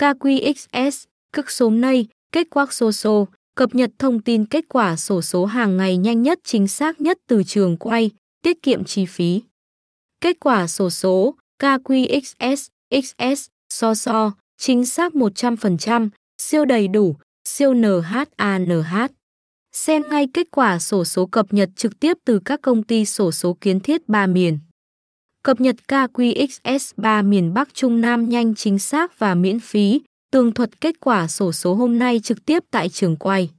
KQXS, cực số nay, kết quả sổ số, cập nhật thông tin kết quả sổ số hàng ngày nhanh nhất chính xác nhất từ trường quay, tiết kiệm chi phí. Kết quả sổ số, KQXS, XS, so so, chính xác 100%, siêu đầy đủ, siêu NHANH. Xem ngay kết quả sổ số cập nhật trực tiếp từ các công ty sổ số kiến thiết ba miền. Cập nhật KQXS 3 miền Bắc Trung Nam nhanh chính xác và miễn phí, tường thuật kết quả sổ số hôm nay trực tiếp tại trường quay.